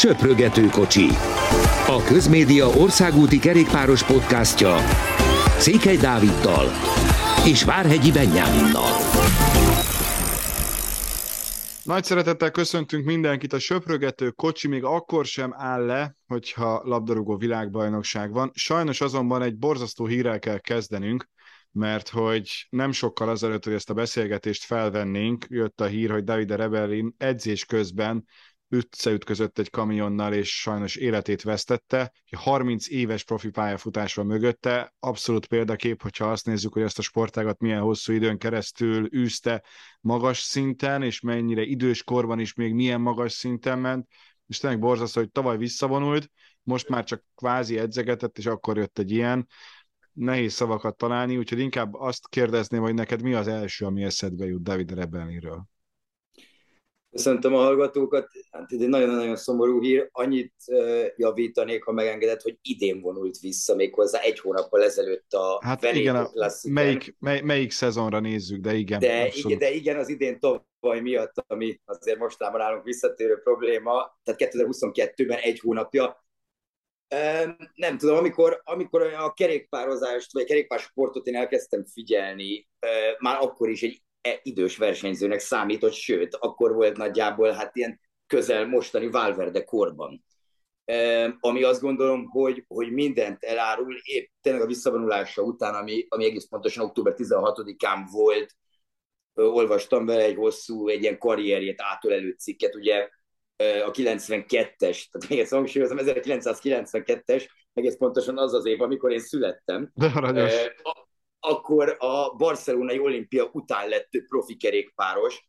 Söprögető kocsi. A Közmédia országúti kerékpáros podcastja Székely Dáviddal és Várhegyi Benyáminnal. Nagy szeretettel köszöntünk mindenkit, a söprögető kocsi még akkor sem áll le, hogyha labdarúgó világbajnokság van. Sajnos azonban egy borzasztó hírrel kell kezdenünk, mert hogy nem sokkal azelőtt, hogy ezt a beszélgetést felvennénk, jött a hír, hogy Davide Rebellin edzés közben összeütközött egy kamionnal, és sajnos életét vesztette. 30 éves profi pályafutás van mögötte, abszolút példakép, hogyha azt nézzük, hogy ezt a sportágat milyen hosszú időn keresztül űzte magas szinten, és mennyire idős korban is még milyen magas szinten ment, és tényleg borzasztó, hogy tavaly visszavonult, most már csak kvázi edzegetett, és akkor jött egy ilyen. Nehéz szavakat találni, úgyhogy inkább azt kérdezném, hogy neked mi az első, ami eszedbe jut David Rebelliről? Köszöntöm a hallgatókat. Hát ez egy nagyon-nagyon szomorú hír. Annyit javítanék, ha megengedett, hogy idén vonult vissza méghozzá egy hónappal ezelőtt a Hát igen, a melyik, mely, melyik szezonra nézzük, de igen. De igen, de igen, az idén tavaly miatt, ami azért mostában állunk visszatérő probléma, tehát 2022-ben egy hónapja. Nem tudom, amikor, amikor a kerékpározást, vagy a kerékpársportot én elkezdtem figyelni, már akkor is egy idős versenyzőnek számított, sőt, akkor volt nagyjából hát ilyen közel mostani Valverde korban. E, ami azt gondolom, hogy, hogy mindent elárul, épp tényleg a visszavonulása után, ami, ami egész pontosan október 16-án volt, olvastam vele egy hosszú, egy ilyen karrierjét átölelő cikket, ugye a 92-es, tehát még ezt hangsúlyozom, 1992-es, egész pontosan az az év, amikor én születtem. De aranyos akkor a barcelonai olimpia után lett profi kerékpáros,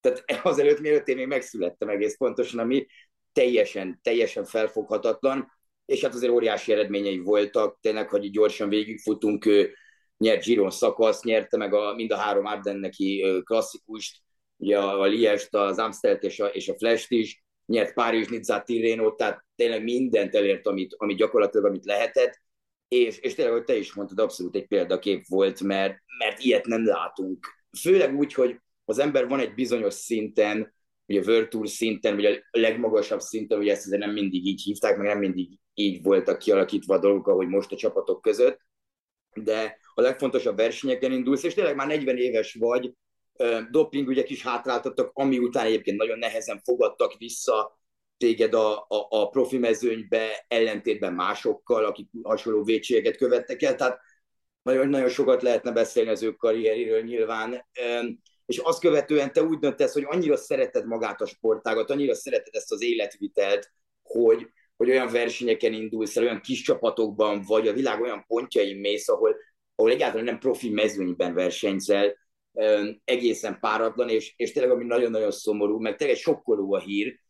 tehát azelőtt, mielőtt én még megszülettem egész pontosan, ami teljesen, teljesen felfoghatatlan, és hát azért óriási eredményei voltak, tényleg, hogy gyorsan végigfutunk, ő nyert Giron szakasz, nyerte meg a, mind a három Ardenneki klasszikust, ugye a, Liest, az Amstelt és a, és a Flash-t is, nyert Párizs, Nizza, Tirreno, tehát tényleg mindent elért, amit, amit gyakorlatilag amit lehetett, és, és tényleg, hogy te is mondtad, abszolút egy példakép volt, mert, mert ilyet nem látunk. Főleg úgy, hogy az ember van egy bizonyos szinten, ugye a World Tour szinten, vagy a legmagasabb szinten, ugye ezt nem mindig így hívták, meg nem mindig így voltak kialakítva a dolgok, ahogy most a csapatok között, de a legfontosabb versenyeken indulsz, és tényleg már 40 éves vagy, dopingügyek is hátráltattak, ami után egyébként nagyon nehezen fogadtak vissza, téged a, a, a profi mezőnybe ellentétben másokkal, akik hasonló vétségeket követtek el, tehát nagyon, nagyon sokat lehetne beszélni az ő karrieréről nyilván, és azt követően te úgy döntesz, hogy annyira szereted magát a sportágat, annyira szereted ezt az életvitelt, hogy, hogy olyan versenyeken indulsz el, olyan kis csapatokban vagy, a világ olyan pontjain mész, ahol, ahol egyáltalán nem profi mezőnyben versenyzel, egészen páratlan, és, és tényleg ami nagyon-nagyon szomorú, meg tényleg sokkoló a hír,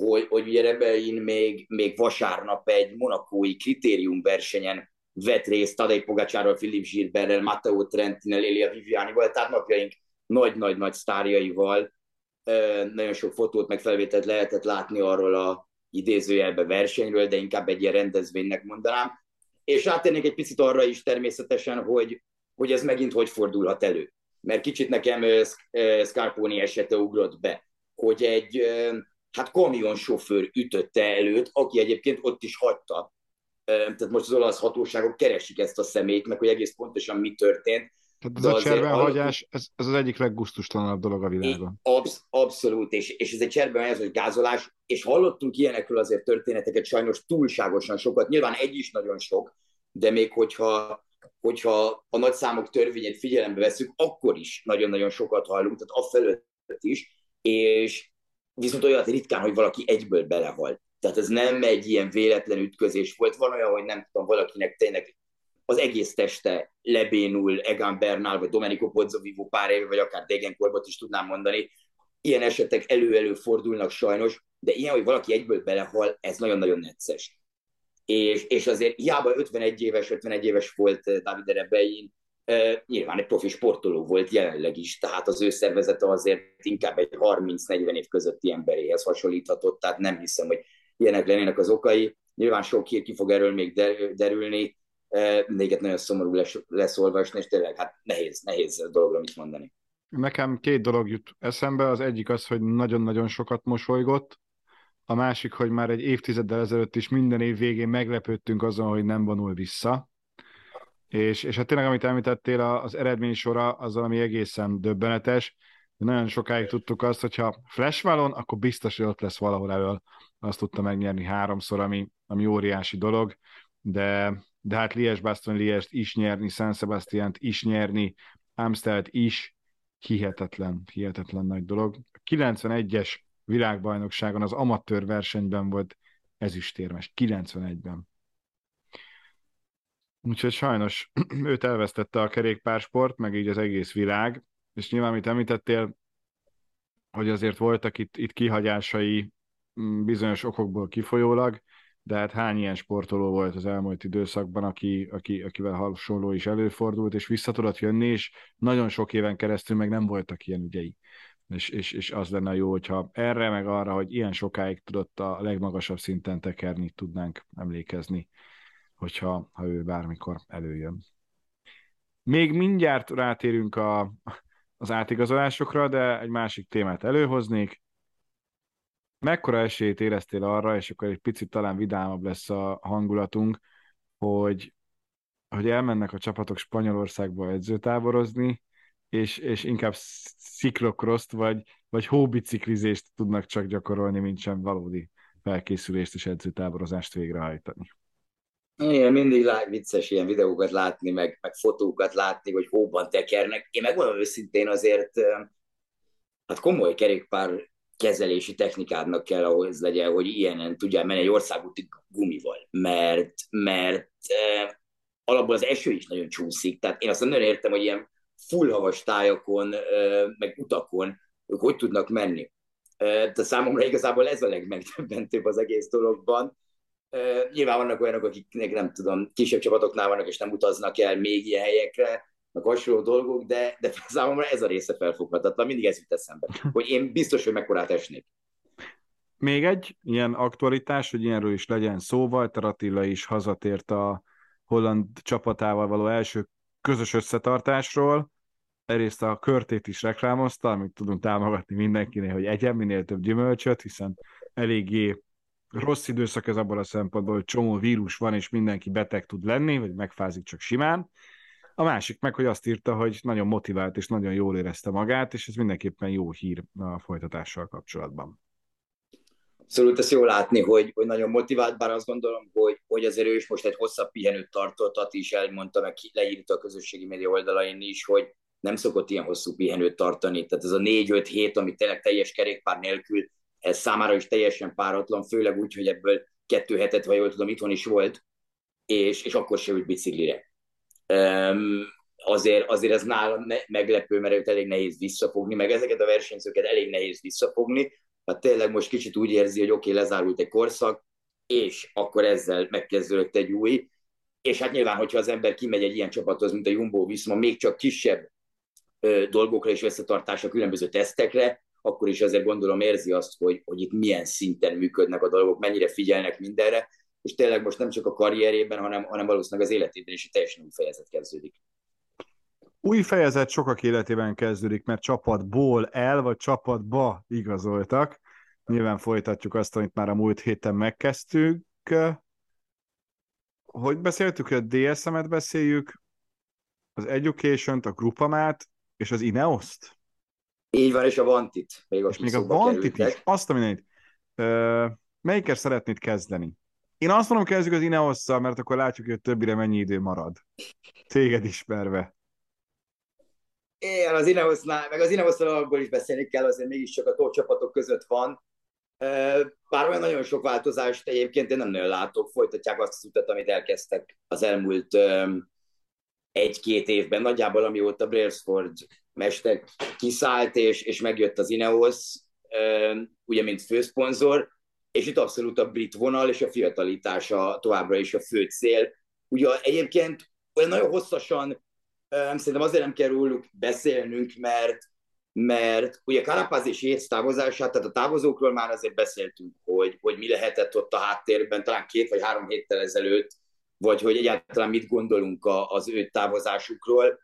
hogy, hogy ugye Rebelin még, még vasárnap egy monakói kritériumversenyen vett részt Tadej Pogacsárral, Filip Zsírberrel, Matteo Trentinel, Elia Vivianival, tehát napjaink nagy-nagy-nagy sztárjaival. Nagyon sok fotót meg felvételt lehetett látni arról a idézőjelbe versenyről, de inkább egy ilyen rendezvénynek mondanám. És rátérnék egy picit arra is természetesen, hogy, hogy ez megint hogy fordulhat elő. Mert kicsit nekem Scarponi esete ugrott be, hogy egy hát kamionsofőr ütötte előtt, aki egyébként ott is hagyta. Tehát most az olasz hatóságok keresik ezt a szemét, meg hogy egész pontosan mi történt. Tehát ez a cserbenhagyás, ez, ez az egyik leggusztustalanabb dolog a világon. Absz- abszolút, és, és ez egy cserbenhagyás, hogy gázolás, és hallottunk ilyenekről azért történeteket sajnos túlságosan sokat, nyilván egy is nagyon sok, de még hogyha, hogyha a nagy számok törvényét figyelembe veszük, akkor is nagyon-nagyon sokat hallunk, tehát afelőtt is, és, viszont olyat ritkán, hogy valaki egyből belehalt. Tehát ez nem egy ilyen véletlen ütközés volt. Van olyan, hogy nem tudom, valakinek tényleg az egész teste lebénul Egan Bernal, vagy Domenico Pozzovivo pár éve, vagy akár Degenkolbot is tudnám mondani. Ilyen esetek elő-elő fordulnak sajnos, de ilyen, hogy valaki egyből belehal, ez nagyon-nagyon necces. És, és azért hiába 51 éves, 51 éves volt David Rebein, nyilván egy profi sportoló volt jelenleg is, tehát az ő szervezete azért inkább egy 30-40 év közötti emberéhez hasonlíthatott, tehát nem hiszem, hogy ilyenek lennének az okai. Nyilván sok hír ki fog erről még derülni, mindiket nagyon szomorú lesz, lesz olvasni, és tényleg hát nehéz, nehéz dologra mit mondani. Nekem két dolog jut eszembe, az egyik az, hogy nagyon-nagyon sokat mosolygott, a másik, hogy már egy évtizeddel ezelőtt is minden év végén meglepődtünk azon, hogy nem vonul vissza. És, és hát tényleg, amit említettél, az eredmény sora az valami egészen döbbenetes. Nagyon sokáig tudtuk azt, hogyha Flash van, akkor biztos, hogy ott lesz valahol elől. Azt tudta megnyerni háromszor, ami, ami óriási dolog, de, de hát Lies Baston Liest is nyerni, San sebastian is nyerni, Amstelt is, hihetetlen, hihetetlen nagy dolog. A 91-es világbajnokságon az amatőr versenyben volt ezüstérmes, 91-ben. Úgyhogy sajnos őt elvesztette a kerékpársport, meg így az egész világ, és nyilván, amit említettél, hogy azért voltak itt, itt kihagyásai mm, bizonyos okokból kifolyólag, de hát hány ilyen sportoló volt az elmúlt időszakban, aki, aki, akivel hasonló is előfordult, és vissza tudott jönni, és nagyon sok éven keresztül meg nem voltak ilyen ügyei. És, és, és az lenne jó, hogyha erre, meg arra, hogy ilyen sokáig tudott a legmagasabb szinten tekerni, tudnánk emlékezni, hogyha ha ő bármikor előjön. Még mindjárt rátérünk a, az átigazolásokra, de egy másik témát előhoznék. Mekkora esélyt éreztél arra, és akkor egy picit talán vidámabb lesz a hangulatunk, hogy, hogy elmennek a csapatok Spanyolországba edzőtáborozni, és, és inkább sziklokrost vagy, vagy hóbiciklizést tudnak csak gyakorolni, mint sem valódi felkészülést és edzőtáborozást végrehajtani. Igen, mindig lát, vicces ilyen videókat látni, meg, meg fotókat látni, hogy hóban tekernek. Én megmondom őszintén azért, hát komoly kerékpár kezelési technikádnak kell ahhoz legyen, hogy ilyenen tudjál menni egy országúti gumival, mert, mert eh, alapból az eső is nagyon csúszik, tehát én azt nagyon értem, hogy ilyen fullhavas tájakon, eh, meg utakon ők hogy tudnak menni. Eh, de számomra igazából ez a legmegdöbbentőbb az egész dologban, Nyilván vannak olyanok, akiknek nem tudom, kisebb csapatoknál vannak, és nem utaznak el még ilyen helyekre, meg hasonló dolgok, de, de számomra ez a része felfoghatatlan, mindig ez jut eszembe, hogy én biztos, hogy mekkorát esnék. Még egy ilyen aktualitás, hogy ilyenről is legyen szó, Walter Attila is hazatért a holland csapatával való első közös összetartásról, egyrészt a körtét is reklámozta, amit tudunk támogatni mindenkinél, hogy egyen minél több gyümölcsöt, hiszen eléggé rossz időszak ez abban a szempontból, hogy csomó vírus van, és mindenki beteg tud lenni, vagy megfázik csak simán. A másik meg, hogy azt írta, hogy nagyon motivált és nagyon jól érezte magát, és ez mindenképpen jó hír a folytatással kapcsolatban. Abszolút ezt jó látni, hogy, hogy nagyon motivált, bár azt gondolom, hogy, hogy azért ő is most egy hosszabb pihenőt tartott, Ati is elmondta, meg leírta a közösségi média oldalain is, hogy nem szokott ilyen hosszú pihenőt tartani. Tehát ez a négy-öt hét, ami tényleg teljes kerékpár nélkül ez számára is teljesen páratlan, főleg úgy, hogy ebből kettő hetet, vagy jól tudom, itthon is volt, és, és akkor se ült biciklire. Um, azért, azért ez nála meglepő, mert őt elég nehéz visszafogni, meg ezeket a versenyzőket elég nehéz visszafogni. Hát tényleg most kicsit úgy érzi, hogy oké, okay, lezárult egy korszak, és akkor ezzel megkezdődött egy új. És hát nyilván, hogyha az ember kimegy egy ilyen csapathoz, mint a Jumbo Viszma, még csak kisebb ö, dolgokra és összetartásra, különböző tesztekre, akkor is azért gondolom érzi azt, hogy, hogy itt milyen szinten működnek a dolgok, mennyire figyelnek mindenre, és tényleg most nem csak a karrierében, hanem, hanem valószínűleg az életében is egy teljesen új fejezet kezdődik. Új fejezet sokak életében kezdődik, mert csapatból el, vagy csapatba igazoltak. Nyilván folytatjuk azt, amit már a múlt héten megkezdtük. Hogy beszéltük, hogy a DSM-et beszéljük, az Education-t, a Grupamát és az Ineost? Így van, és a Vantit. Még, és még a Vantit kerültek. is, azt a mindenit. Melyikkel szeretnéd kezdeni? Én azt mondom, kezdjük az Ineosszal, mert akkor látjuk, hogy a többire mennyi idő marad. Téged ismerve. Igen, az Ineosznál, meg az Ineosszal abból is beszélni kell, azért mégiscsak a top csapatok között van. Bár olyan nagyon sok változást egyébként én nem nagyon látok, folytatják azt az utat, amit elkezdtek az elmúlt egy-két évben, nagyjából amióta Brailsford mester kiszállt, és, és megjött az Ineos, ugye, mint főszponzor, és itt abszolút a brit vonal és a fiatalitása továbbra is a fő cél. Ugye egyébként olyan nagyon hosszasan szerintem azért nem kell róluk beszélnünk, mert, mert ugye Karapaz és Jéz távozását, tehát a távozókról már azért beszéltünk, hogy, hogy mi lehetett ott a háttérben, talán két vagy három héttel ezelőtt, vagy hogy egyáltalán mit gondolunk az ő távozásukról.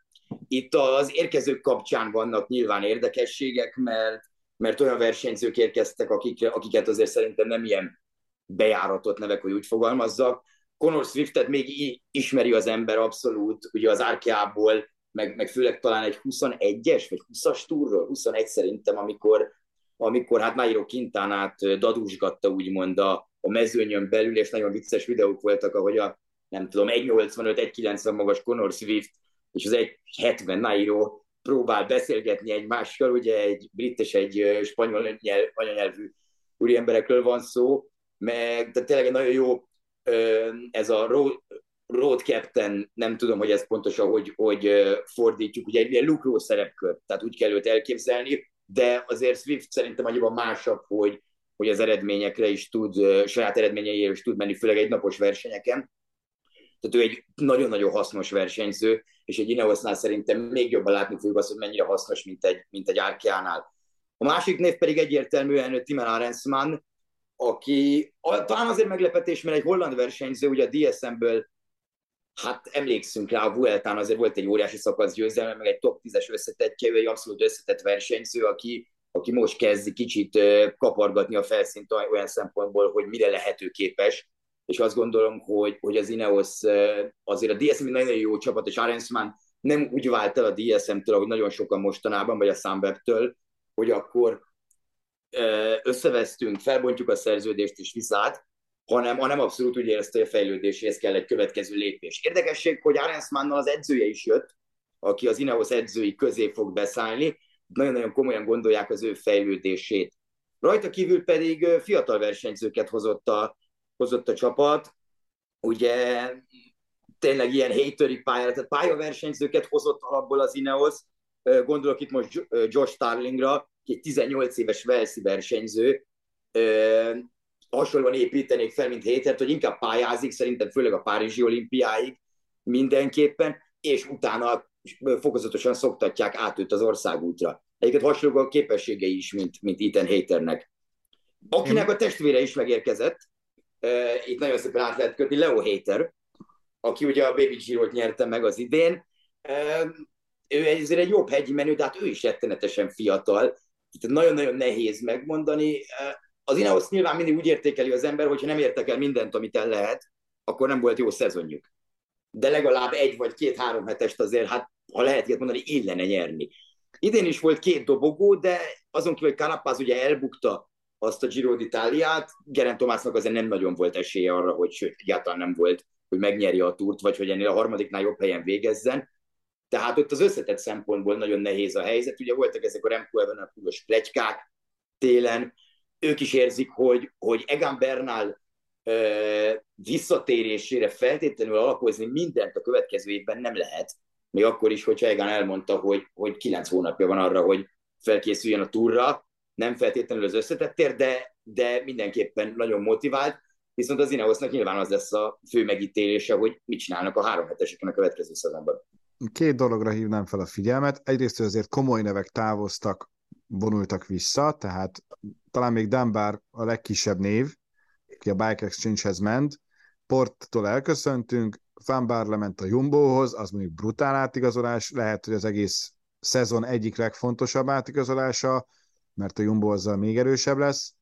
Itt az érkezők kapcsán vannak nyilván érdekességek, mert mert olyan versenyzők érkeztek, akik, akiket azért szerintem nem ilyen bejáratott nevek, hogy úgy fogalmazzak. Conor Swiftet még ismeri az ember abszolút, ugye az Arkeából, meg, meg főleg talán egy 21-es, vagy 20-as túrról, 21 szerintem, amikor, amikor hát Nairo Quintánát dadúsgatta úgymond a, a mezőnyön belül, és nagyon vicces videók voltak, ahogy a nem tudom, 1,85-1,90 magas Conor Swift, és az 1,70 Nairo próbál beszélgetni egymással, ugye egy brit és egy spanyol nyelv, anyanyelvű úriemberekről van szó, meg de tényleg nagyon jó ez a road, road captain, nem tudom, hogy ez pontosan, hogy, hogy fordítjuk, ugye egy ilyen lukró szerepkör, tehát úgy kell őt elképzelni, de azért Swift szerintem annyiban másabb, hogy, hogy az eredményekre is tud, saját eredményeire is tud menni, főleg egy napos versenyeken. Tehát ő egy nagyon-nagyon hasznos versenyző, és egy Ineosnál szerintem még jobban látni fogjuk azt, hogy mennyire hasznos, mint egy, mint egy Arkeánál. A másik név pedig egyértelműen Timen Arensman, aki talán azért meglepetés, mert egy holland versenyző, ugye a DSM-ből hát emlékszünk rá, a Vueltán azért volt egy óriási szakasz győzelme, meg egy top 10-es összetettje, ő egy abszolút összetett versenyző, aki, aki most kezdi kicsit kapargatni a felszínt olyan szempontból, hogy mire lehető képes, és azt gondolom, hogy, hogy az Ineos azért a DSM nagyon jó csapat, és Arensman nem úgy vált el a DSM-től, ahogy nagyon sokan mostanában, vagy a Sunweb-től, hogy akkor összevesztünk, felbontjuk a szerződést és viszát, hanem, hanem abszolút úgy érezte, hogy a fejlődéséhez kell egy következő lépés. Érdekesség, hogy Arensmannal az edzője is jött, aki az Ineos edzői közé fog beszállni, nagyon-nagyon komolyan gondolják az ő fejlődését. Rajta kívül pedig fiatal versenyzőket hozott a, hozott a csapat, ugye tényleg ilyen hateri pályát, tehát pályaversenyzőket hozott alapból az Ineos, gondolok itt most Josh Starlingra, egy 18 éves Velszi versenyző, hasonlóan építenék fel, mint Hétert, hogy inkább pályázik, szerintem főleg a Párizsi olimpiáig mindenképpen, és utána fokozatosan szoktatják át őt az országútra. Egyébként hasonló a képességei is, mint, mint Ethan Haternek. Akinek a testvére is megérkezett, itt nagyon szépen át lehet kötni, Leo Hater, aki ugye a Baby Giro-t nyerte meg az idén. Ő ezért egy jobb hegyi menő, de hát ő is rettenetesen fiatal. Itt nagyon-nagyon nehéz megmondani. Az Ineos nyilván mindig úgy értékeli az ember, hogyha nem értek el mindent, amit el lehet, akkor nem volt jó szezonjuk. De legalább egy vagy két-három hetest azért, hát ha lehet ilyet mondani, illene nyerni. Idén is volt két dobogó, de azon kívül, hogy Carapaz ugye elbukta azt a Giro d'Italiát, Geren Tomásnak azért nem nagyon volt esélye arra, hogy sőt, egyáltalán nem volt, hogy megnyerje a túrt, vagy hogy ennél a harmadiknál jobb helyen végezzen. Tehát ott az összetett szempontból nagyon nehéz a helyzet. Ugye voltak ezek a Remco Evenepoel-os plegykák télen, ők is érzik, hogy, hogy Egan Bernal ö, visszatérésére feltétlenül alapozni mindent a következő évben nem lehet. Még akkor is, hogyha Egan elmondta, hogy, hogy kilenc hónapja van arra, hogy felkészüljön a túrra, nem feltétlenül az összetettér, de, de mindenképpen nagyon motivált, viszont az Ineosnak nyilván az lesz a fő megítélése, hogy mit csinálnak a három heteseken a következő szezonban. Két dologra hívnám fel a figyelmet. Egyrészt, hogy azért komoly nevek távoztak, vonultak vissza, tehát talán még Dunbar a legkisebb név, aki a Bike Exchange-hez ment, Porttól elköszöntünk, Fanbar lement a Jumbohoz, az mondjuk brutál átigazolás, lehet, hogy az egész szezon egyik legfontosabb átigazolása, mert a Jumbo azzal még erősebb lesz.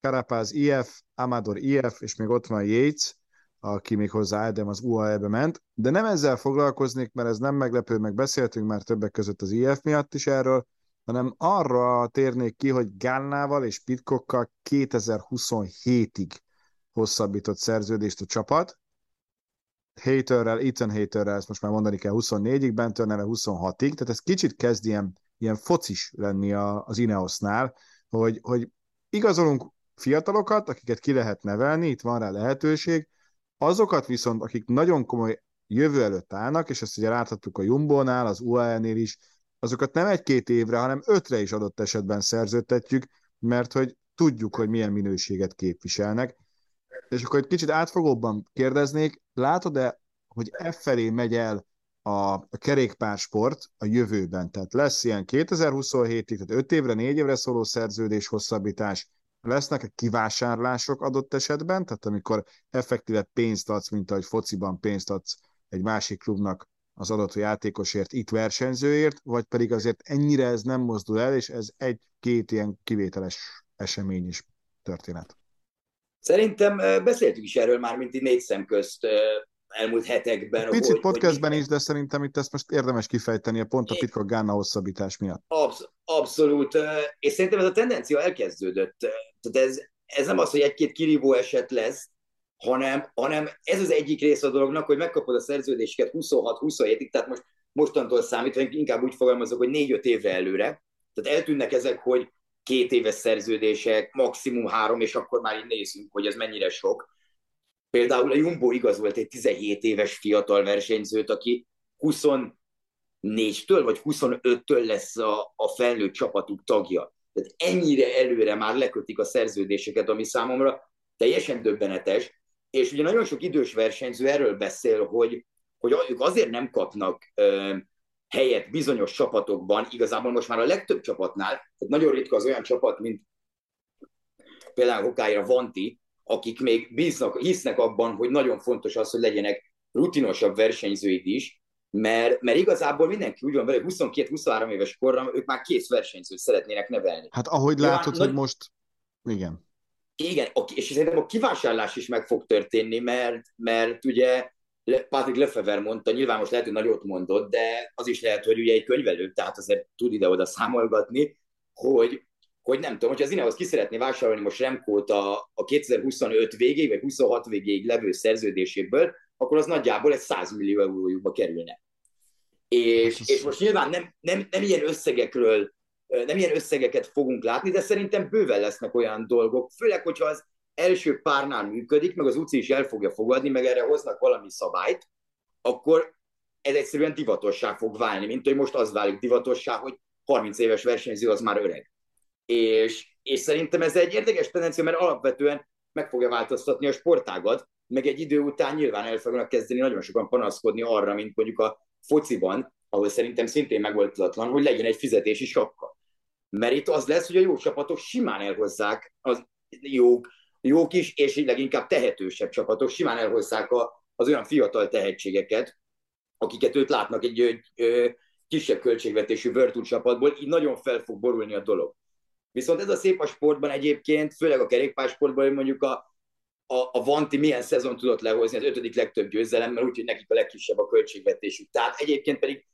Carapaz IF, Amador IF, és még ott van Yates, aki még hozzá Adam az UAE-be ment, de nem ezzel foglalkoznék, mert ez nem meglepő, meg beszéltünk már többek között az IF miatt is erről, hanem arra térnék ki, hogy Gálnával és Pitkokkal 2027-ig hosszabbított szerződést a csapat, Haterrel, Ethan Haterrel, ezt most már mondani kell 24-ig, Benternel 26-ig, tehát ez kicsit kezd ilyen ilyen focis lenni a, az Ineosnál, hogy, hogy igazolunk fiatalokat, akiket ki lehet nevelni, itt van rá lehetőség, azokat viszont, akik nagyon komoly jövő előtt állnak, és ezt ugye láthattuk a Jumbo-nál, az UAE-nél is, azokat nem egy-két évre, hanem ötre is adott esetben szerződtetjük, mert hogy tudjuk, hogy milyen minőséget képviselnek. És akkor egy kicsit átfogóbban kérdeznék, látod-e, hogy e felé megy el a, a kerékpársport a jövőben. Tehát lesz ilyen 2027-ig, tehát 5 évre, 4 évre szóló szerződés, hosszabbítás, lesznek kivásárlások adott esetben, tehát amikor effektíve pénzt adsz, mint ahogy fociban pénzt adsz egy másik klubnak az adott játékosért, itt versenyzőért, vagy pedig azért ennyire ez nem mozdul el, és ez egy-két ilyen kivételes esemény is történet. Szerintem beszéltük is erről már, mint így négy szem közt elmúlt hetekben. Picit hogy, podcastben hogy... is, de szerintem itt ezt most érdemes kifejteni, a pont a Pitka Gána hosszabbítás miatt. Absz- abszolút, és szerintem ez a tendencia elkezdődött. Tehát ez, ez nem az, hogy egy-két kirívó eset lesz, hanem, hanem ez az egyik része a dolognak, hogy megkapod a szerződéseket 26-27-ig, tehát most mostantól számítva, inkább úgy fogalmazok, hogy 4-5 évre előre. Tehát eltűnnek ezek, hogy két éves szerződések, maximum három, és akkor már így nézzünk, hogy ez mennyire sok. Például a Jumbo igazolt egy 17 éves fiatal versenyzőt, aki 24-től vagy 25-től lesz a, a felnőtt csapatuk tagja. Tehát ennyire előre már lekötik a szerződéseket, ami számomra teljesen döbbenetes, és ugye nagyon sok idős versenyző erről beszél, hogy, hogy ők azért nem kapnak ö, helyet bizonyos csapatokban, igazából most már a legtöbb csapatnál, tehát nagyon ritka az olyan csapat, mint például Hokáira Vanti, akik még bíznak, hisznek abban, hogy nagyon fontos az, hogy legyenek rutinosabb versenyzőid is, mert, mert igazából mindenki úgy van vele, 22-23 éves korra ők már kész versenyzőt szeretnének nevelni. Hát ahogy látod, hogy most... Igen. Igen, és szerintem a kivásárlás is meg fog történni, mert, mert ugye Patrick Lefever mondta, nyilván most lehet, hogy nagyot mondott, de az is lehet, hogy ugye egy könyvelő, tehát azért tud ide-oda számolgatni, hogy, hogy nem tudom, hogyha az Ineos ki szeretné vásárolni most Remkót a, a 2025 végéig, vagy 26 végéig levő szerződéséből, akkor az nagyjából egy 100 millió eurójukba kerülne. És, és most nyilván nem, nem, nem ilyen összegekről, nem ilyen összegeket fogunk látni, de szerintem bőven lesznek olyan dolgok, főleg, hogyha az első párnál működik, meg az UCI is el fogja fogadni, meg erre hoznak valami szabályt, akkor ez egyszerűen divatossá fog válni, mint hogy most az válik divatossá, hogy 30 éves versenyző az már öreg. És, és szerintem ez egy érdekes tendencia, mert alapvetően meg fogja változtatni a sportágat, meg egy idő után nyilván el fognak kezdeni nagyon sokan panaszkodni arra, mint mondjuk a fociban, ahol szerintem szintén megoldhatatlan, hogy legyen egy fizetési sapka. Mert itt az lesz, hogy a jó csapatok simán elhozzák az jó jók is, és leginkább tehetősebb csapatok simán elhozzák a, az olyan fiatal tehetségeket, akiket őt látnak egy ö, ö, kisebb költségvetésű Virtu csapatból, így nagyon fel fog borulni a dolog. Viszont ez a szép a sportban egyébként, főleg a kerékpársportban, hogy mondjuk a, a, a Vanti milyen szezon tudott lehozni, az ötödik legtöbb győzelemmel, úgyhogy nekik a legkisebb a költségvetésük. Tehát egyébként pedig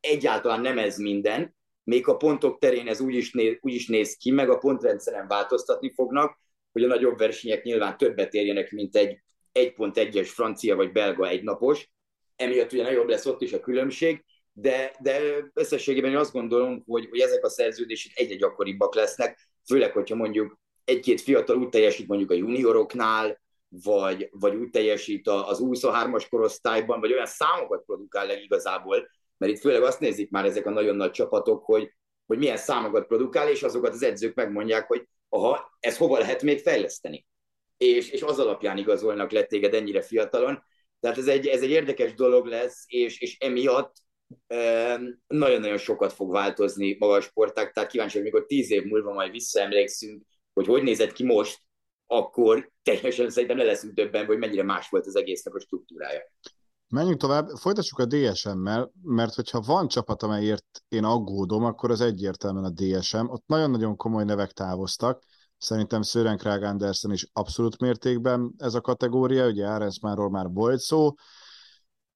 egyáltalán nem ez minden, még a pontok terén ez úgy is, néz, úgy is néz ki, meg a pontrendszeren változtatni fognak, hogy a nagyobb versenyek nyilván többet érjenek, mint egy 1.1-es francia vagy belga egynapos, emiatt ugye nagyobb lesz ott is a különbség, de, de összességében én azt gondolom, hogy, hogy ezek a szerződések egyre gyakoribbak lesznek, főleg, hogyha mondjuk egy-két fiatal úgy teljesít mondjuk a junioroknál, vagy, vagy úgy teljesít az 23-as korosztályban, vagy olyan számokat produkál el igazából, mert itt főleg azt nézik már ezek a nagyon nagy csapatok, hogy, hogy milyen számokat produkál, és azokat az edzők megmondják, hogy aha, ez hova lehet még fejleszteni. És, és az alapján igazolnak le téged ennyire fiatalon. Tehát ez egy, ez egy érdekes dolog lesz, és, és emiatt nagyon-nagyon sokat fog változni maga a sportág, tehát kíváncsi, hogy mikor tíz év múlva majd visszaemlékszünk, hogy hogy nézett ki most, akkor teljesen szerintem le leszünk többen, hogy mennyire más volt az egésznek a struktúrája. Menjünk tovább, folytassuk a DSM-mel, mert hogyha van csapat, amelyért én aggódom, akkor az egyértelműen a DSM. Ott nagyon-nagyon komoly nevek távoztak. Szerintem Sören Krag Andersen is abszolút mértékben ez a kategória, ugye Arensmáról már volt szó.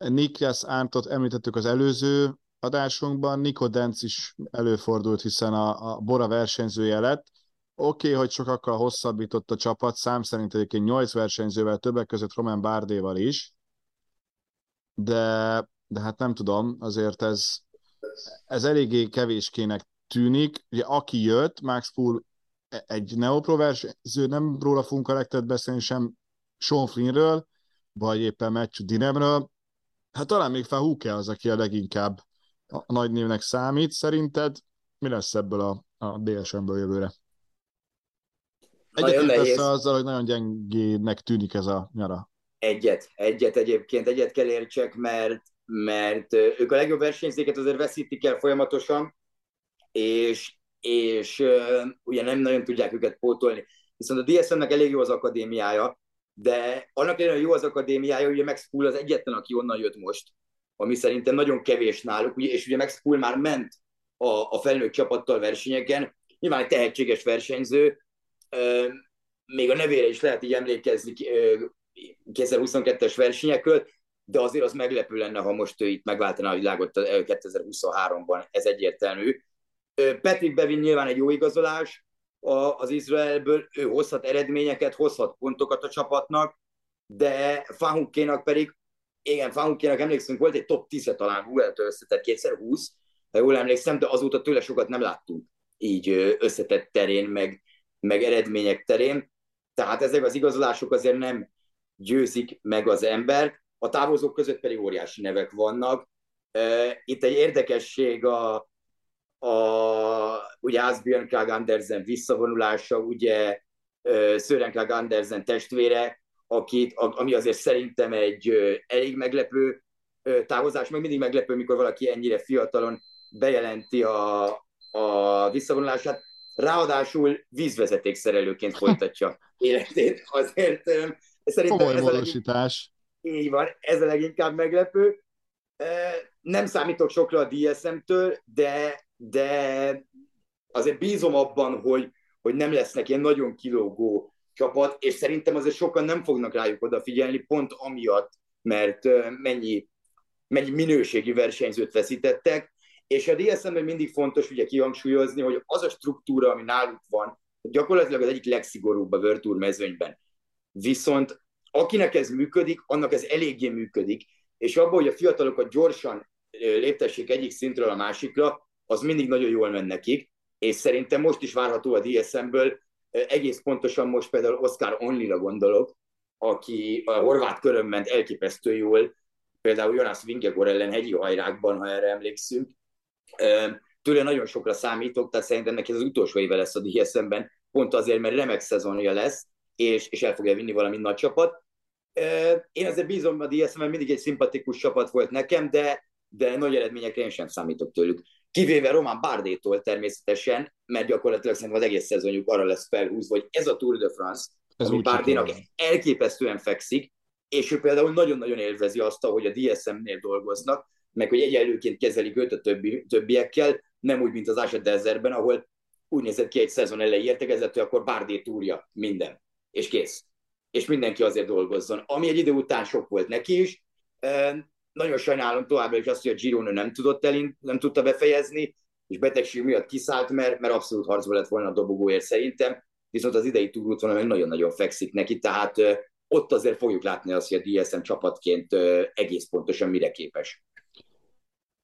Niklas Ántot említettük az előző adásunkban, Nico Denz is előfordult, hiszen a, a Bora versenyzője lett. Oké, okay, hogy sokakkal hosszabbított a csapat, szám szerint egyébként 8 versenyzővel, többek között Roman Bárdéval is, de, de hát nem tudom, azért ez, ez eléggé kevéskének tűnik. Ugye aki jött, Max Pool egy neopro versenyző, nem róla fogunk a legtöbbet beszélni, sem Sean Flynnről, vagy éppen Matthew Dinemről. Hát talán még Fahuke az, aki a leginkább a nagy névnek számít. Szerinted mi lesz ebből a, a DSM-ből jövőre? Egyébként persze azzal, hogy nagyon gyengének tűnik ez a nyara. Egyet, egyet egyébként, egyet kell értsek, mert, mert ők a legjobb versenyzéket azért veszítik el folyamatosan, és, és uh, ugye nem nagyon tudják őket pótolni. Viszont a DSM-nek elég jó az akadémiája, de annak ellenére jó az akadémiája, ugye Max Pool az egyetlen, aki onnan jött most, ami szerintem nagyon kevés náluk, és ugye Max Pool már ment a, a felnőtt csapattal versenyeken, nyilván egy tehetséges versenyző, még a nevére is lehet így emlékezni 2022-es versenyekről, de azért az meglepő lenne, ha most ő itt megváltaná a világot 2023-ban, ez egyértelmű. Patrick Bevin nyilván egy jó igazolás az Izraelből, ő hozhat eredményeket, hozhat pontokat a csapatnak, de Fahukénak pedig, igen, Fahukénak emlékszünk, volt egy top 10 talán Google-től összetett kétszer 20, ha jól emlékszem, de azóta tőle sokat nem láttunk így összetett terén, meg, meg eredmények terén. Tehát ezek az igazolások azért nem győzik meg az ember, a távozók között pedig óriási nevek vannak. Itt egy érdekesség a, a ugye Asbjörn Krag Andersen visszavonulása, ugye Sören Krag Andersen testvére, akit, ami azért szerintem egy elég meglepő távozás, meg mindig meglepő, mikor valaki ennyire fiatalon bejelenti a, a visszavonulását, ráadásul vízvezetékszerelőként folytatja életét. Azért szerintem ez módosítás. Leg... Így van, ez a leginkább meglepő. Nem számítok sokra a DSM-től, de, de azért bízom abban, hogy, hogy nem lesznek ilyen nagyon kilógó csapat, és szerintem azért sokan nem fognak rájuk odafigyelni, pont amiatt, mert mennyi, mennyi minőségi versenyzőt veszítettek, és a DSM-ben mindig fontos ugye kihangsúlyozni, hogy az a struktúra, ami náluk van, gyakorlatilag az egyik legszigorúbb a World mezőnyben. Viszont akinek ez működik, annak ez eléggé működik, és abban, hogy a fiatalokat gyorsan léptessék egyik szintről a másikra, az mindig nagyon jól mennek nekik, és szerintem most is várható a DSM-ből, egész pontosan most például Oscar Onlira gondolok, aki a horvát körön ment elképesztő jól, például Jonas Vingegor ellen hegyi hajrákban, ha erre emlékszünk, Tőle nagyon sokra számítok, tehát szerintem neki az utolsó éve lesz a DSM-ben, pont azért, mert remek szezonja lesz, és, és el fogja vinni valami nagy csapat. Én azért bízom a DSM-ben, mindig egy szimpatikus csapat volt nekem, de, de nagy eredményekre én sem számítok tőlük. Kivéve Román Bárdétól természetesen, mert gyakorlatilag szerintem az egész szezonjuk arra lesz felhúzva, hogy ez a Tour de France, ez ami Bárdénak elképesztően fekszik, és ő például nagyon-nagyon élvezi azt, hogy a DSM-nél dolgoznak, meg hogy egyenlőként kezelik őt a többi, többiekkel, nem úgy, mint az Asha Desertben, ahol úgy nézett ki egy szezon elejé értekezett, hogy akkor Bárdé túrja minden, és kész. És mindenki azért dolgozzon. Ami egy idő után sok volt neki is. Nagyon sajnálom továbbra is azt, hogy a Girona nem tudott elint, nem tudta befejezni, és betegség miatt kiszállt, mert, mert abszolút harcba lett volna a dobogóért szerintem, viszont az idei túrúton meg nagyon-nagyon fekszik neki, tehát ott azért fogjuk látni azt, hogy a DSM csapatként egész pontosan mire képes.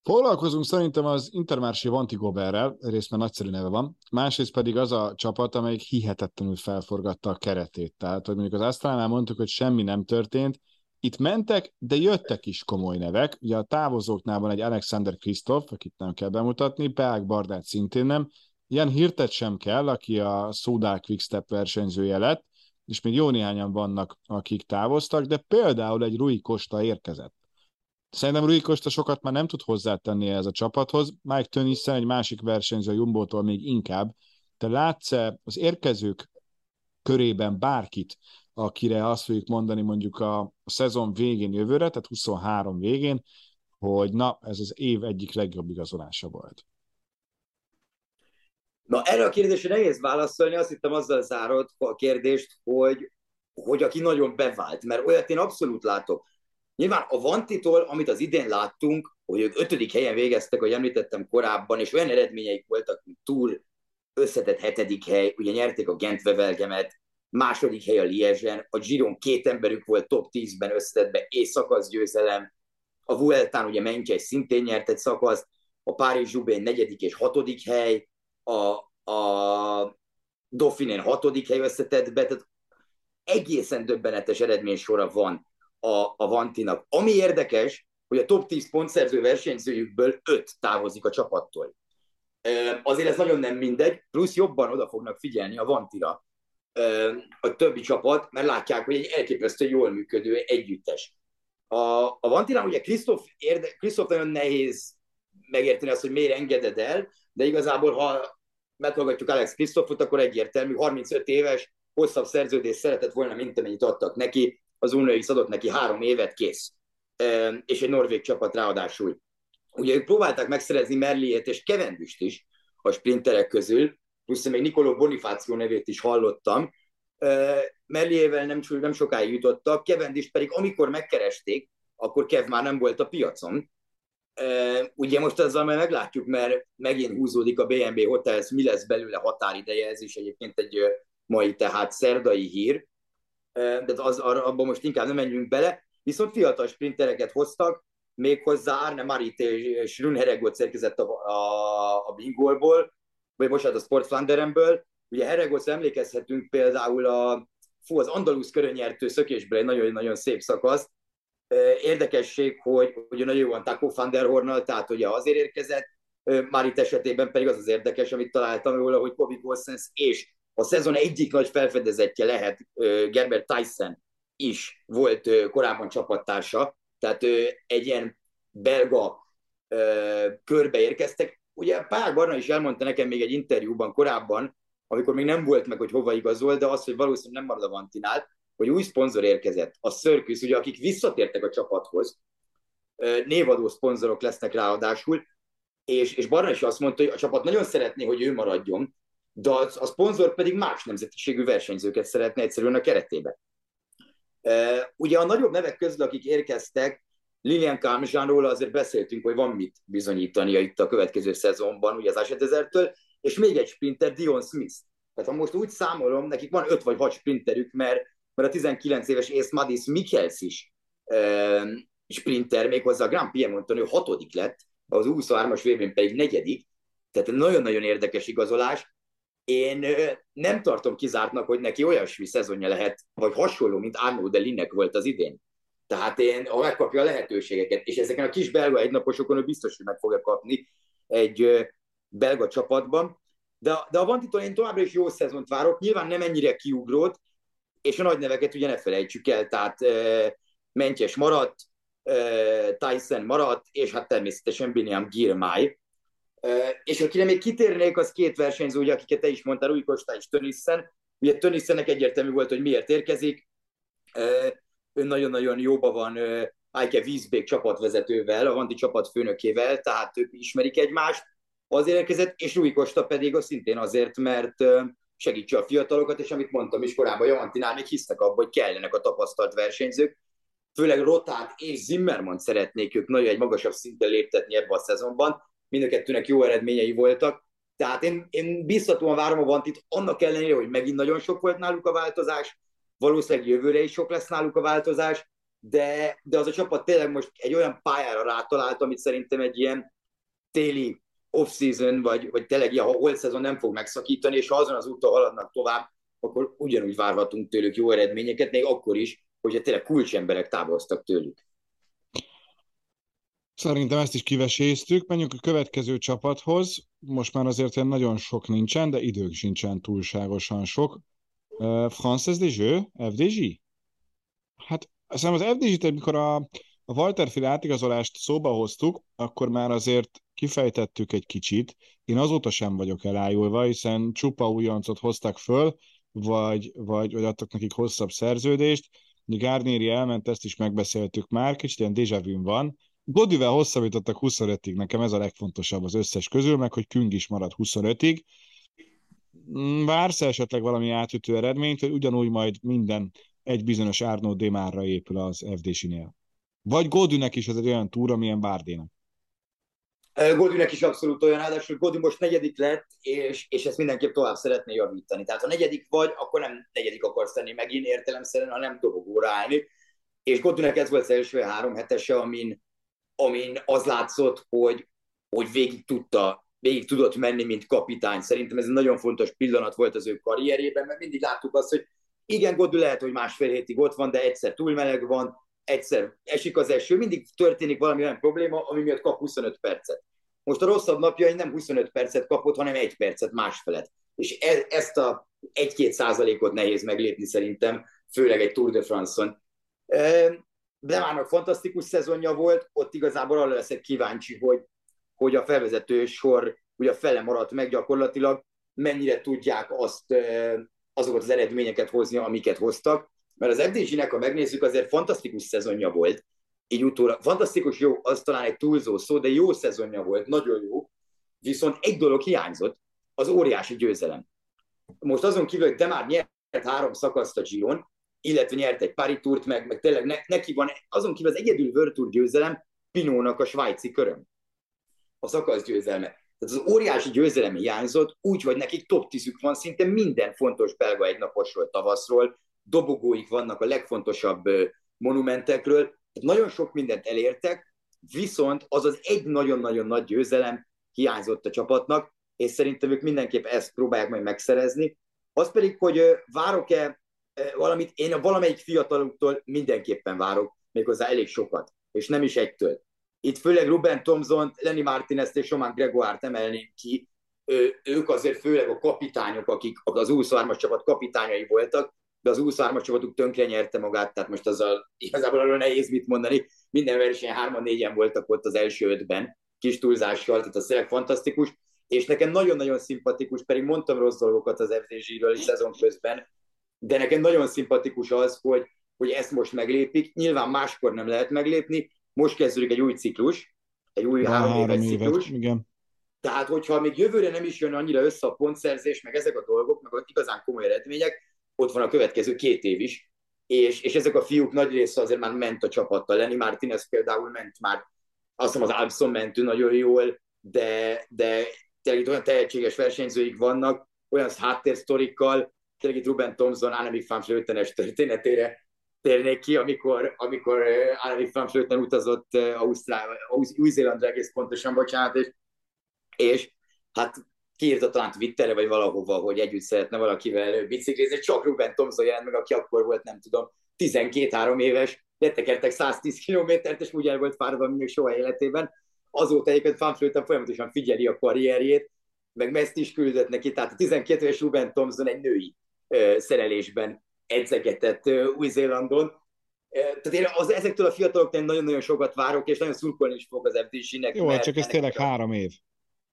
Foglalkozunk szerintem az Intermarché Vantigoberrel, részt mert nagyszerű neve van, másrészt pedig az a csapat, amelyik hihetetlenül felforgatta a keretét. Tehát, hogy mondjuk az Asztránál mondtuk, hogy semmi nem történt, itt mentek, de jöttek is komoly nevek. Ugye a távozóknál van egy Alexander Kristoff, akit nem kell bemutatni, Peák Bardát szintén nem, ilyen hirtet sem kell, aki a Soudal Quickstep versenyzője lett, és még jó néhányan vannak, akik távoztak, de például egy Rui Costa érkezett. Szerintem Rui Costa sokat már nem tud hozzátenni ez a csapathoz. Mike Tönnissen egy másik versenyző a Jumbo-tól még inkább. Te látsz-e az érkezők körében bárkit, akire azt fogjuk mondani mondjuk a, a szezon végén jövőre, tehát 23 végén, hogy na, ez az év egyik legjobb igazolása volt. Na, erre a kérdésre nehéz válaszolni, azt hittem azzal zárod a kérdést, hogy, hogy aki nagyon bevált, mert olyat én abszolút látok. Nyilván a Vantitól, amit az idén láttunk, hogy ők ötödik helyen végeztek, ahogy említettem korábban, és olyan eredményeik voltak, mint túl összetett hetedik hely, ugye nyerték a Gent második hely a Liezsen, a Giron két emberük volt top 10-ben összetettbe, és szakaszgyőzelem, a Vueltán ugye Mencsei szintén nyert egy szakaszt, a Párizs Zsubén negyedik és hatodik hely, a, a Dauphinén hatodik hely összetettbe, tehát egészen döbbenetes eredménysora van a, a Vantinak. Ami érdekes, hogy a top 10 pontszerző versenyzőjükből 5 távozik a csapattól. Azért ez nagyon nem mindegy, plusz jobban oda fognak figyelni a Vantira a többi csapat, mert látják, hogy egy elképesztő jól működő együttes. A, a Vantinál ugye Krisztof, érde, Krisztof nagyon nehéz megérteni azt, hogy miért engeded el, de igazából, ha meghallgatjuk Alex Krisztofot, akkor egyértelmű, 35 éves, hosszabb szerződést szeretett volna, mint amennyit adtak neki, az UNOX adott neki három évet, kész. és egy norvég csapat ráadásul. Ugye ők próbálták megszerezni Merliét és Kevendüst is a sprinterek közül, plusz még Nicolò Bonifáció nevét is hallottam. Merliével nem, nem sokáig jutottak, Kevendist pedig amikor megkeresték, akkor Kev már nem volt a piacon. Ugye most azzal már meglátjuk, mert megint húzódik a BNB Hotels, mi lesz belőle határideje, ez is egyébként egy mai, tehát szerdai hír, de az, abban most inkább nem menjünk bele. Viszont fiatal sprintereket hoztak, méghozzá Arne Marit és Rune Heregot érkezett a, a, a Bingolból, vagy most a Sport Flanderenből. Ugye Heregot emlékezhetünk például a, fú, az Andalusz körönyertő szökésből egy nagyon-nagyon szép szakasz. Érdekesség, hogy ugye nagyon jó van Taco van der Hornal, tehát ugye azért érkezett, Marit esetében pedig az az érdekes, amit találtam róla, hogy Kobe Gosens és a szezon egyik nagy felfedezetje lehet Gerber Tyson is volt korábban csapattársa, tehát egy ilyen belga körbe érkeztek. Ugye Pál Barna is elmondta nekem még egy interjúban korábban, amikor még nem volt meg, hogy hova igazol, de az, hogy valószínűleg nem marad a Vantinál, hogy új szponzor érkezett, a Circus, ugye, akik visszatértek a csapathoz, névadó szponzorok lesznek ráadásul, és, és Barna is azt mondta, hogy a csapat nagyon szeretné, hogy ő maradjon, de a, szponzor pedig más nemzetiségű versenyzőket szeretne egyszerűen a keretébe. Ugye a nagyobb nevek közül, akik érkeztek, Lilian Kármzsánról azért beszéltünk, hogy van mit bizonyítania itt a következő szezonban, ugye az Asetezertől, és még egy sprinter, Dion Smith. Tehát ha most úgy számolom, nekik van öt vagy hat sprinterük, mert, mert a 19 éves Ace Madis Mikkels is e, sprinter, méghozzá a Grand Piemonton ő hatodik lett, az 23-as vb pedig negyedik, tehát nagyon-nagyon érdekes igazolás, én nem tartom kizártnak, hogy neki olyasmi szezonja lehet, vagy hasonló, mint Arnaud de Linnek volt az idén. Tehát én, ha megkapja a lehetőségeket, és ezeken a kis belga egynaposokon ő biztos, hogy meg fogja kapni egy belga csapatban. De, de a Vantitól én továbbra is jó szezont várok, nyilván nem ennyire kiugrót, és a nagy neveket ugye ne felejtsük el, tehát e, Mentyes maradt, e, Tyson maradt, és hát természetesen Biniam Girmay, és akire még kitérnék, az két versenyző, ugye, akiket te is mondtál, Új Kosta és Tönissen. Ugye Tönissennek egyértelmű volt, hogy miért érkezik. Ő nagyon-nagyon jóba van Eike Wiesbeek csapatvezetővel, a Vandi csapat főnökével, tehát ők ismerik egymást. Azért érkezett, és Rui Costa pedig az szintén azért, mert segítse a fiatalokat, és amit mondtam is korábban, Javantinál még hisznek abban, hogy kellenek a tapasztalt versenyzők. Főleg Rotát és Zimmermann szeretnék ők nagyon egy magasabb szinten léptetni ebbe a szezonban, mind jó eredményei voltak. Tehát én, én biztatóan várom a Vantit, annak ellenére, hogy megint nagyon sok volt náluk a változás, valószínűleg jövőre is sok lesz náluk a változás, de, de az a csapat tényleg most egy olyan pályára rátalált, amit szerintem egy ilyen téli off-season, vagy, vagy tényleg ilyen holt szezon nem fog megszakítani, és ha azon az úton haladnak tovább, akkor ugyanúgy várhatunk tőlük jó eredményeket, még akkor is, hogyha tényleg kulcsemberek távoztak tőlük. Szerintem ezt is kiveséztük. Menjünk a következő csapathoz. Most már azért nagyon sok nincsen, de idők sincsen túlságosan sok. Française des Jeux, FDJ? Hát azt az FDJ-t, amikor a, a Walterfield átigazolást szóba hoztuk, akkor már azért kifejtettük egy kicsit. Én azóta sem vagyok elájulva, hiszen csupa újoncot hoztak föl, vagy, vagy, vagy adtak nekik hosszabb szerződést. Garnieri elment, ezt is megbeszéltük már, kicsit ilyen déjà van, Godivel hosszabbítottak 25-ig, nekem ez a legfontosabb az összes közül, meg hogy Küng is marad 25-ig. Mm, vársz esetleg valami átütő eredményt, hogy ugyanúgy majd minden egy bizonyos Arnaud Demárra épül az FDC-nél? Vagy Godűnek is ez egy olyan túra, milyen Bárdénak? Godűnek is abszolút olyan, ráadásul Godű most negyedik lett, és, és ezt mindenképp tovább szeretné javítani. Tehát ha negyedik vagy, akkor nem negyedik akarsz tenni megint értelemszerűen, hanem dobogóra állni. És Godűnek ez volt az első három hetese, amin, amin az látszott, hogy, hogy végig tudta, végig tudott menni, mint kapitány. Szerintem ez egy nagyon fontos pillanat volt az ő karrierében, mert mindig láttuk azt, hogy igen, Godú lehet, hogy másfél hétig ott van, de egyszer túl meleg van, egyszer esik az eső, mindig történik valami olyan probléma, ami miatt kap 25 percet. Most a rosszabb napjai nem 25 percet kapott, hanem egy percet másfelet. És e, ezt a 1-2 százalékot nehéz meglépni szerintem, főleg egy Tour de France-on. Blemának fantasztikus szezonja volt, ott igazából arra leszek kíváncsi, hogy, hogy a felvezető sor ugye fele maradt meg gyakorlatilag, mennyire tudják azt, azokat az eredményeket hozni, amiket hoztak. Mert az FDG-nek, ha megnézzük, azért fantasztikus szezonja volt, így utólag. Fantasztikus jó, az talán egy túlzó szó, de jó szezonja volt, nagyon jó. Viszont egy dolog hiányzott, az óriási győzelem. Most azon kívül, hogy de már nyert három szakaszt a Giron, illetve nyert egy paritúrt, meg, meg tényleg ne, neki van, azon kívül az egyedül World győzelem Pinónak a svájci köröm. A szakasz győzelme. Tehát az óriási győzelem hiányzott, úgy, hogy nekik top 10 van szinte minden fontos belga egynaposról, tavaszról, dobogóik vannak a legfontosabb monumentekről, tehát nagyon sok mindent elértek, viszont az az egy nagyon-nagyon nagy győzelem hiányzott a csapatnak, és szerintem ők mindenképp ezt próbálják majd megszerezni. Az pedig, hogy várok-e valamit, én a valamelyik fiataluktól mindenképpen várok, méghozzá elég sokat, és nem is egytől. Itt főleg Ruben Thompson, Lenny Martinez és Roman Gregoire emelném ki, ők azért főleg a kapitányok, akik az 23-as csapat kapitányai voltak, de az 23-as csapatuk tönkre nyerte magát, tehát most azzal igazából arról nehéz mit mondani. Minden verseny 3-4-en voltak ott az első ötben, kis túlzással, tehát az tényleg fantasztikus, és nekem nagyon-nagyon szimpatikus, pedig mondtam rossz dolgokat az FDZ-ről szezon közben, de nekem nagyon szimpatikus az, hogy, hogy ezt most meglépik. Nyilván máskor nem lehet meglépni, most kezdődik egy új ciklus, egy új három, három éves ciklus. Igen. Tehát, hogyha még jövőre nem is jön annyira össze a pontszerzés, meg ezek a dolgok, meg igazán komoly eredmények, ott van a következő két év is, és, és ezek a fiúk nagy része azért már ment a csapattal. Lenny Martinez például ment már, azt hiszem az Alpson ment nagyon jól, de, de tényleg itt olyan tehetséges versenyzőik vannak, olyan háttérsztorikkal, tényleg itt Ruben Thompson, Annemiek van történetére térnék ki, amikor, amikor van Flöten utazott Ausztrál, Új-Zélandra egész pontosan, bocsánat, és, és hát kiírta talán Twitterre, vagy valahova, hogy együtt szeretne valakivel biciklizni, csak Ruben Thompson jelent meg, aki akkor volt, nem tudom, 12-3 éves, letekertek 110 kilométert, és úgy el volt fáradva, még soha életében. Azóta egyébként Fanflöten folyamatosan figyeli a karrierjét, meg ezt is küldött neki, tehát a 12 éves Ruben Thompson egy női szerelésben edzegetett Új-Zélandon. Tehát én az, ezektől a fiataloktól nagyon-nagyon sokat várok, és nagyon szurkolni is fog az FDC-nek. Jó, mert, csak ez tényleg a... három év.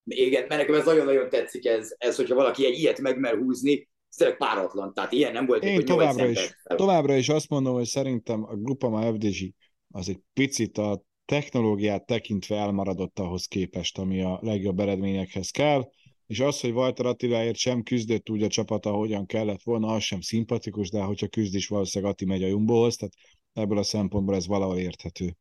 Igen, mert nekem ez nagyon-nagyon tetszik, ez, ez, hogyha valaki egy ilyet megmer húzni, ez tényleg páratlan, tehát ilyen nem volt. Én továbbra is, továbbra is azt mondom, hogy szerintem a Grupama FDG az egy picit a technológiát tekintve elmaradott ahhoz képest, ami a legjobb eredményekhez kell, és az, hogy Walter Attiláért sem küzdött úgy a csapata, ahogyan kellett volna, az sem szimpatikus, de hogyha küzd is, valószínűleg Ati megy a Jumbohoz, tehát ebből a szempontból ez valahol érthető.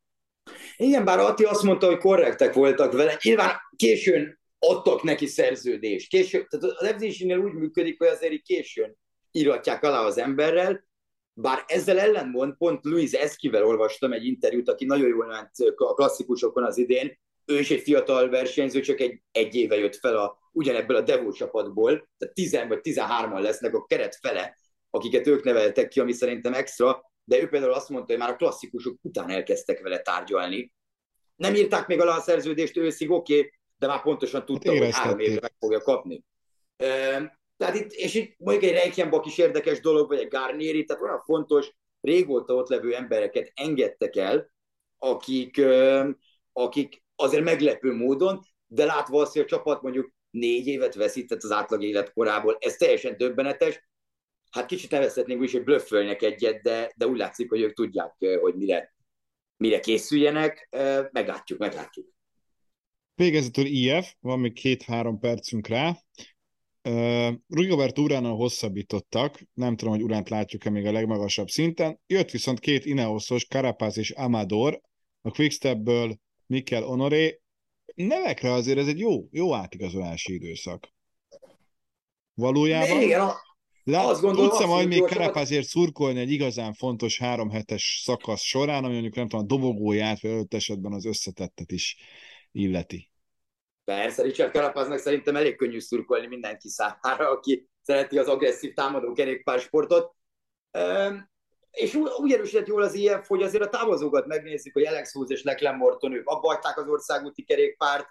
Igen, bár Ati azt mondta, hogy korrektek voltak vele. Nyilván későn adtak neki szerződést. Később, tehát az fdc úgy működik, hogy azért későn íratják alá az emberrel, bár ezzel ellenmond, pont Luis Eskivel olvastam egy interjút, aki nagyon jól ment a klasszikusokon az idén, ő is egy fiatal versenyző, csak egy, egy éve jött fel a, ugyanebből a Devo csapatból, tehát 10 vagy 13-an lesznek a keret fele, akiket ők neveltek ki, ami szerintem extra, de ő például azt mondta, hogy már a klasszikusok után elkezdtek vele tárgyalni. Nem írták még alá a szerződést őszig, oké, okay, de már pontosan tudta, hát hogy három évre meg fogja kapni. Tehát itt, és itt mondjuk egy Reichenbach is érdekes dolog, vagy egy Garnieri, tehát olyan fontos, régóta ott levő embereket engedtek el, akik, akik azért meglepő módon, de látva azt, hogy a csapat mondjuk négy évet veszített az átlag életkorából, ez teljesen döbbenetes. Hát kicsit nevezhetnénk úgy, hogy blöffölnek egyet, de, de úgy látszik, hogy ők tudják, hogy mire, mire készüljenek. Meglátjuk, meglátjuk. Végezetül IF, van még két-három percünk rá. Uh, Rigobert Uránnal hosszabbítottak, nem tudom, hogy Uránt látjuk-e még a legmagasabb szinten. Jött viszont két Ineoszos, Carapaz és Amador, a Quickstepből Mikkel Honoré. Nevekre azért ez egy jó, jó átigazolási időszak. Valójában? Igen, Lát, azt gondolom, tudsz majd még Carapazért szurkolni egy igazán fontos három hetes szakasz során, ami mondjuk nem tudom, a dobogóját, vagy öt esetben az összetettet is illeti. Persze, Richard Carapaznak szerintem elég könnyű szurkolni mindenki számára, aki szereti az agresszív támadó kerékpársportot. És úgy erősített jól az IF, hogy azért a távozókat megnézzük, hogy Alex Hughes és Leclerc Morton, ők abba hagyták az országúti kerékpárt,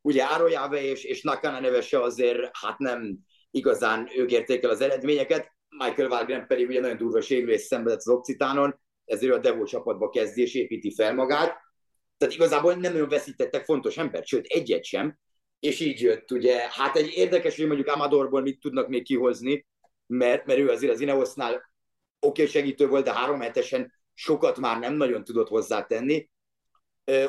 ugye Árojáve és, és Nakana nevese azért hát nem igazán ők érték el az eredményeket, Michael Wagner pedig ugye nagyon durva sérülés szenvedett az Occitánon, ezért a Devo csapatba kezdi és építi fel magát. Tehát igazából nem nagyon veszítettek fontos embert, sőt egyet sem, és így jött ugye, hát egy érdekes, hogy mondjuk Amadorból mit tudnak még kihozni, mert, mert ő azért az Ineosnál oké okay, segítő volt, de három hetesen sokat már nem nagyon tudott hozzátenni,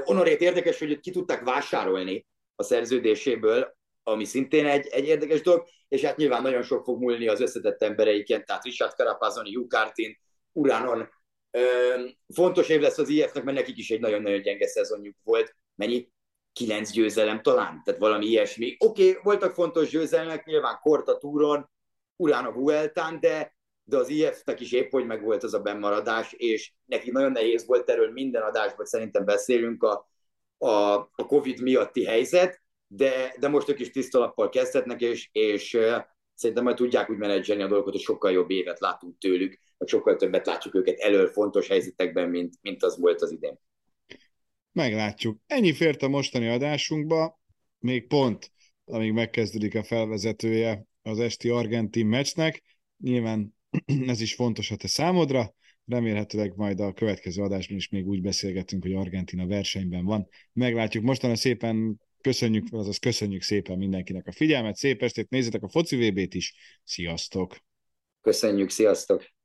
Honorét érdekes, hogy ki tudták vásárolni a szerződéséből, ami szintén egy, egy érdekes dolog, és hát nyilván nagyon sok fog múlni az összetett embereiken, tehát Richard Carapazoni, Hugh Cartin, Uranon. Fontos év lesz az IF-nek, mert nekik is egy nagyon-nagyon gyenge szezonjuk volt. Mennyi? Kilenc győzelem talán, tehát valami ilyesmi. Oké, okay, voltak fontos győzelmek, nyilván Korta túron, Urán a Vueltán, de, de az IF-nek is épp, hogy meg volt az a bennmaradás, és neki nagyon nehéz volt erről minden adásban, szerintem beszélünk a, a, a Covid miatti helyzet, de, de most ők is tisztalappal kezdhetnek, és, és szerintem majd tudják úgy menedzselni a dolgokat, hogy sokkal jobb évet látunk tőlük, vagy sokkal többet látjuk őket elől fontos helyzetekben, mint, mint az volt az idén. Meglátjuk. Ennyi fért a mostani adásunkba, még pont, amíg megkezdődik a felvezetője az esti argentin meccsnek. Nyilván ez is fontos a te számodra, remélhetőleg majd a következő adásban is még úgy beszélgetünk, hogy Argentina versenyben van. Meglátjuk. Mostanra szépen köszönjük, azaz köszönjük szépen mindenkinek a figyelmet, szép estét, nézzetek a foci VB-t is, sziasztok! Köszönjük, sziasztok!